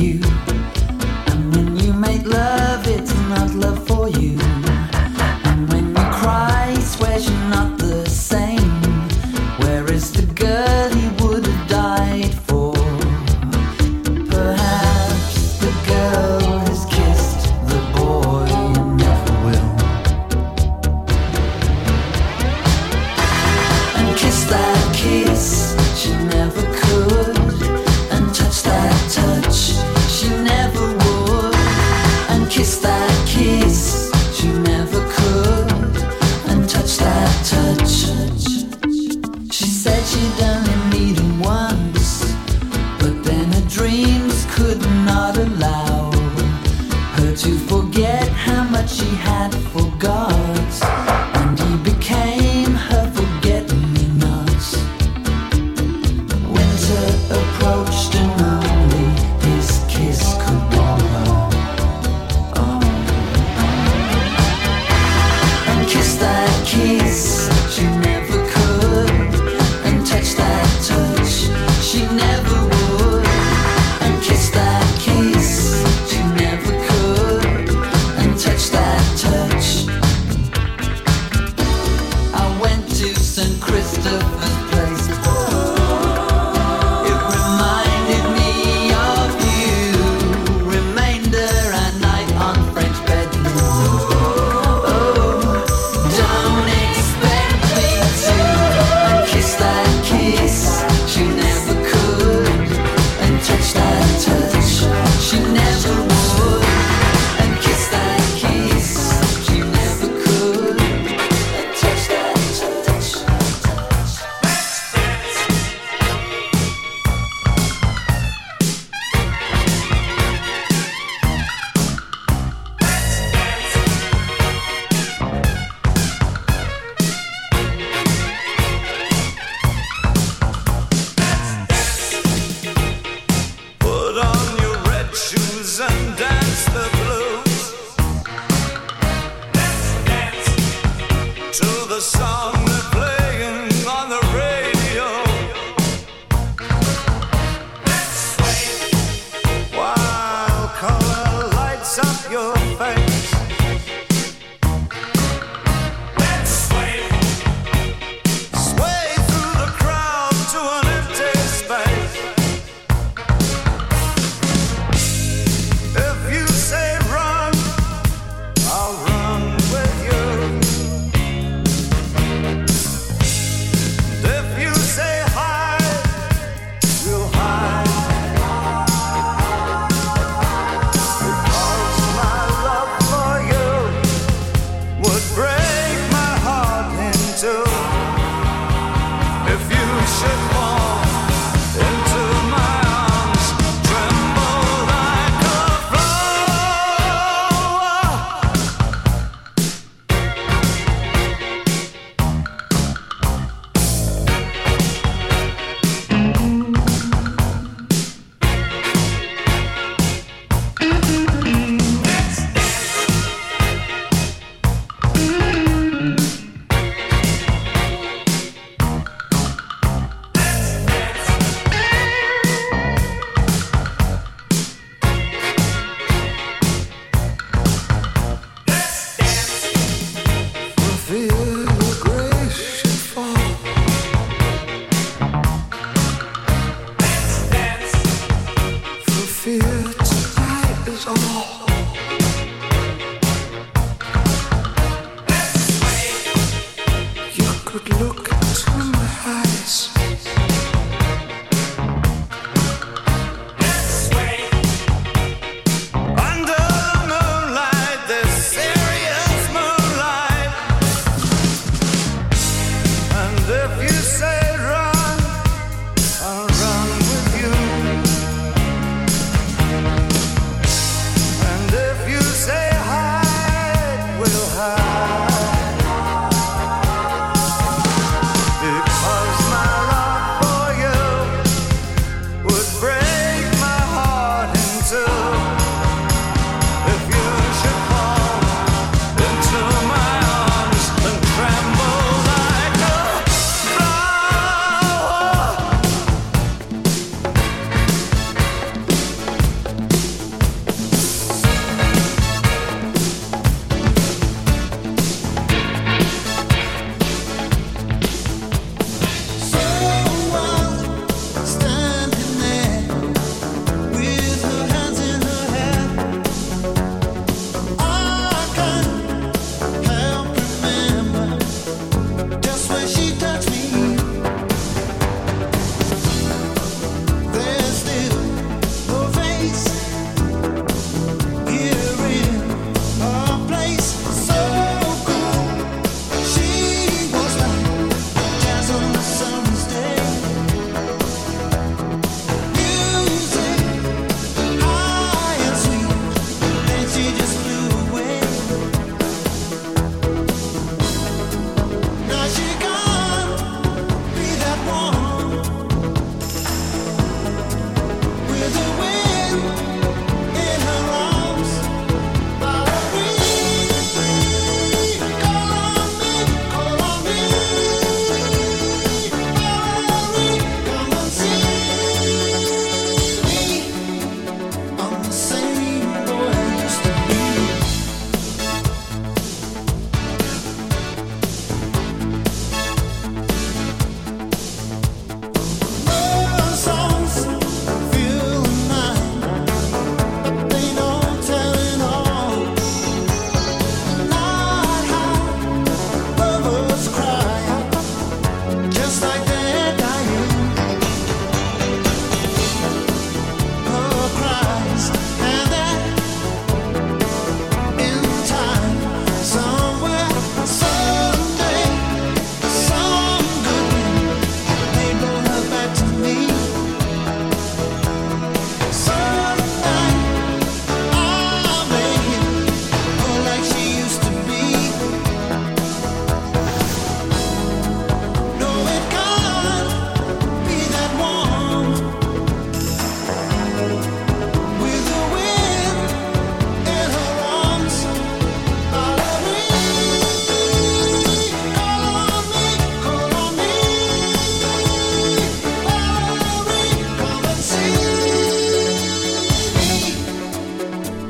you. And when you make love, it's not love for you.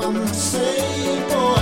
não sei por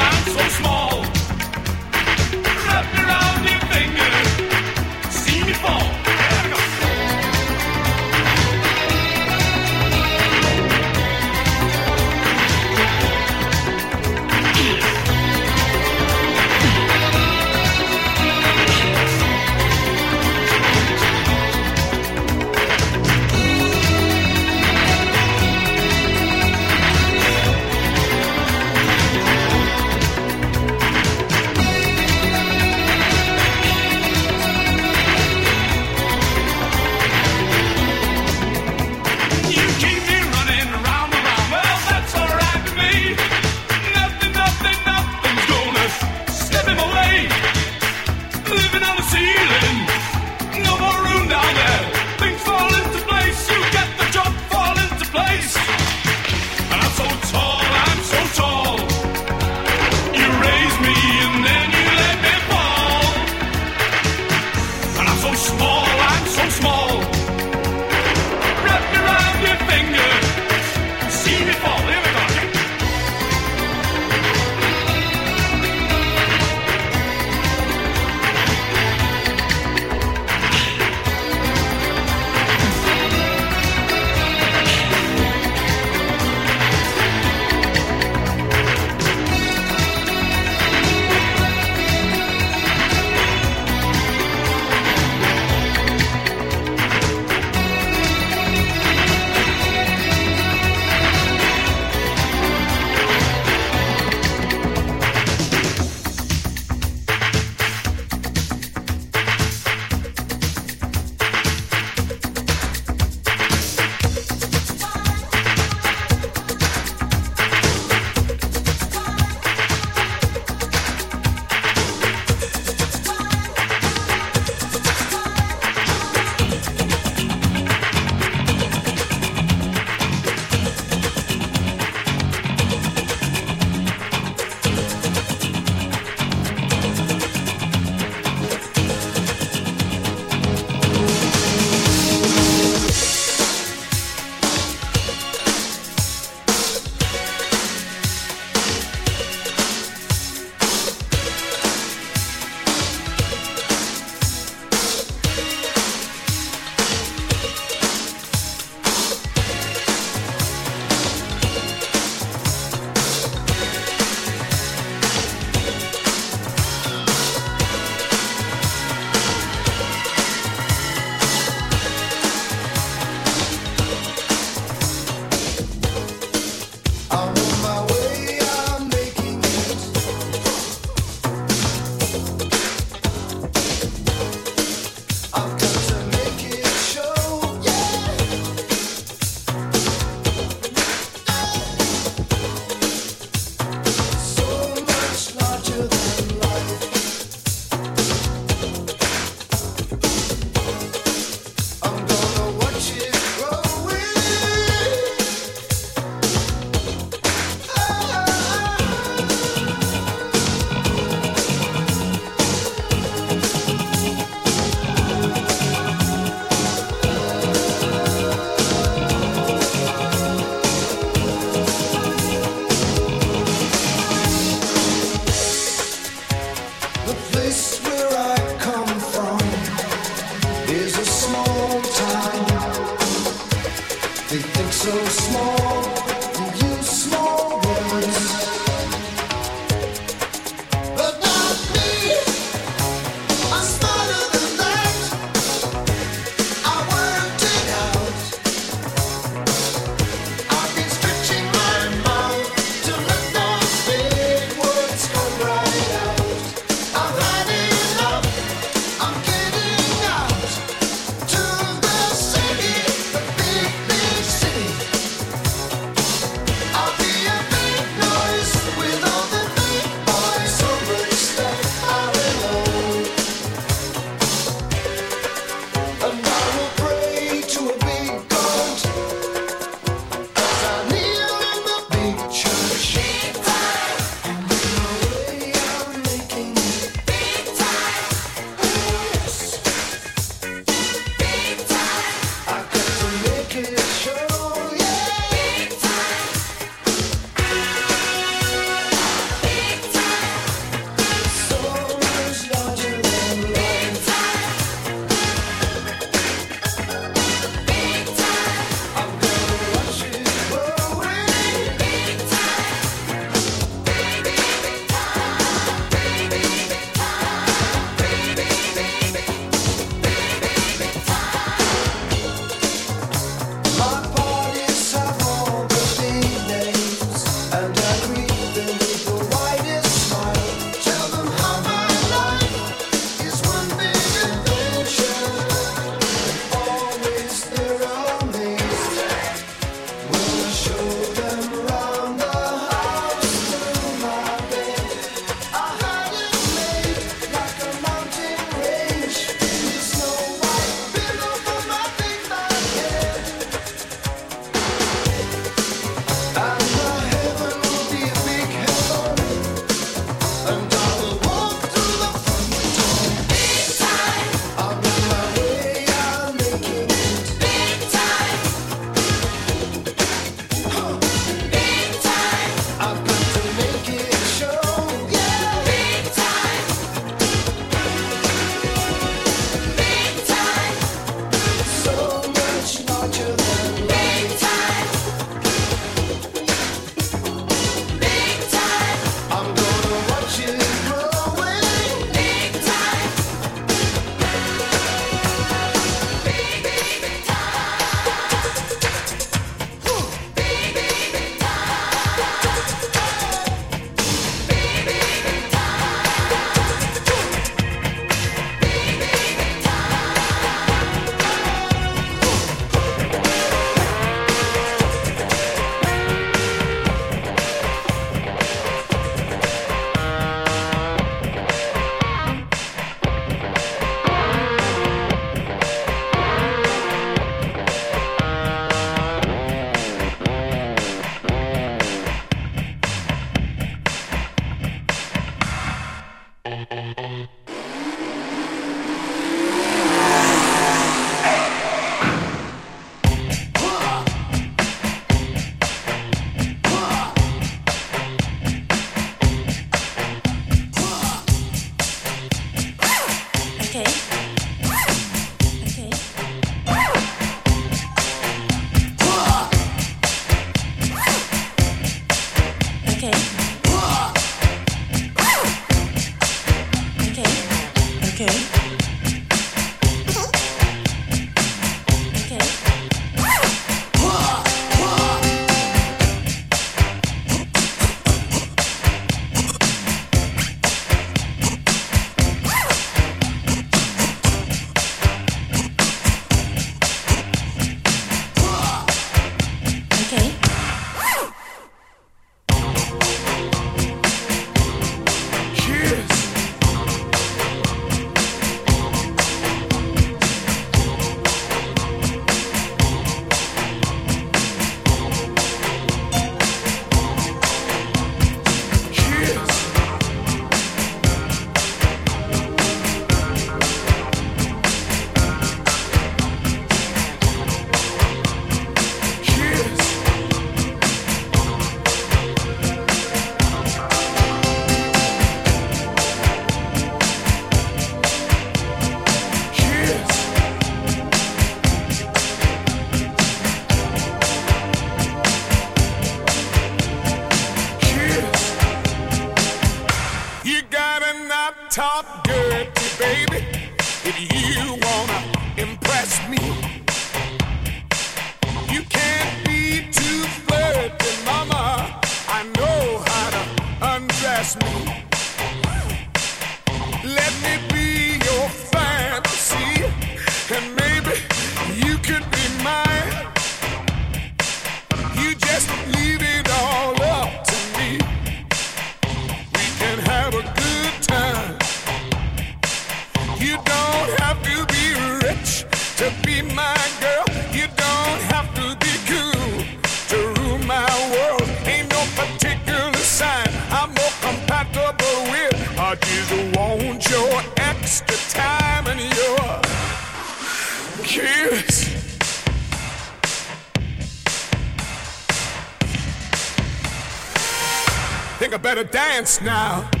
now.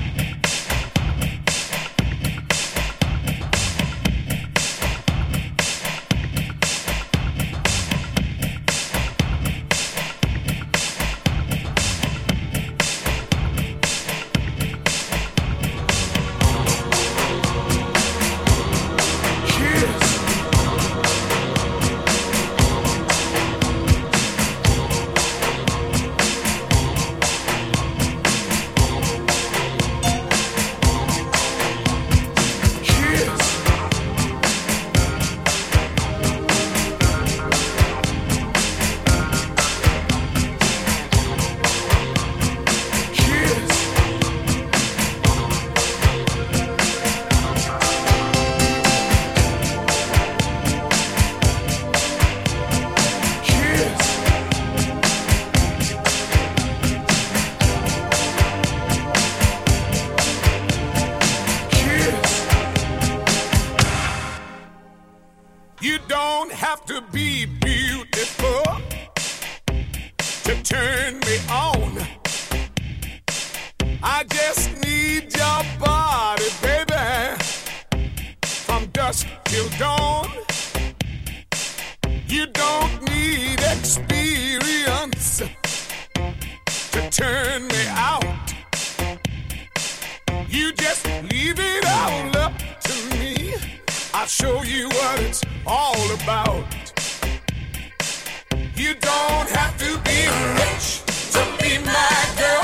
I just need your body, baby. From dusk till dawn. You don't need experience to turn me out. You just leave it all up to me. I'll show you what it's all about. You don't have to be rich to be my girl.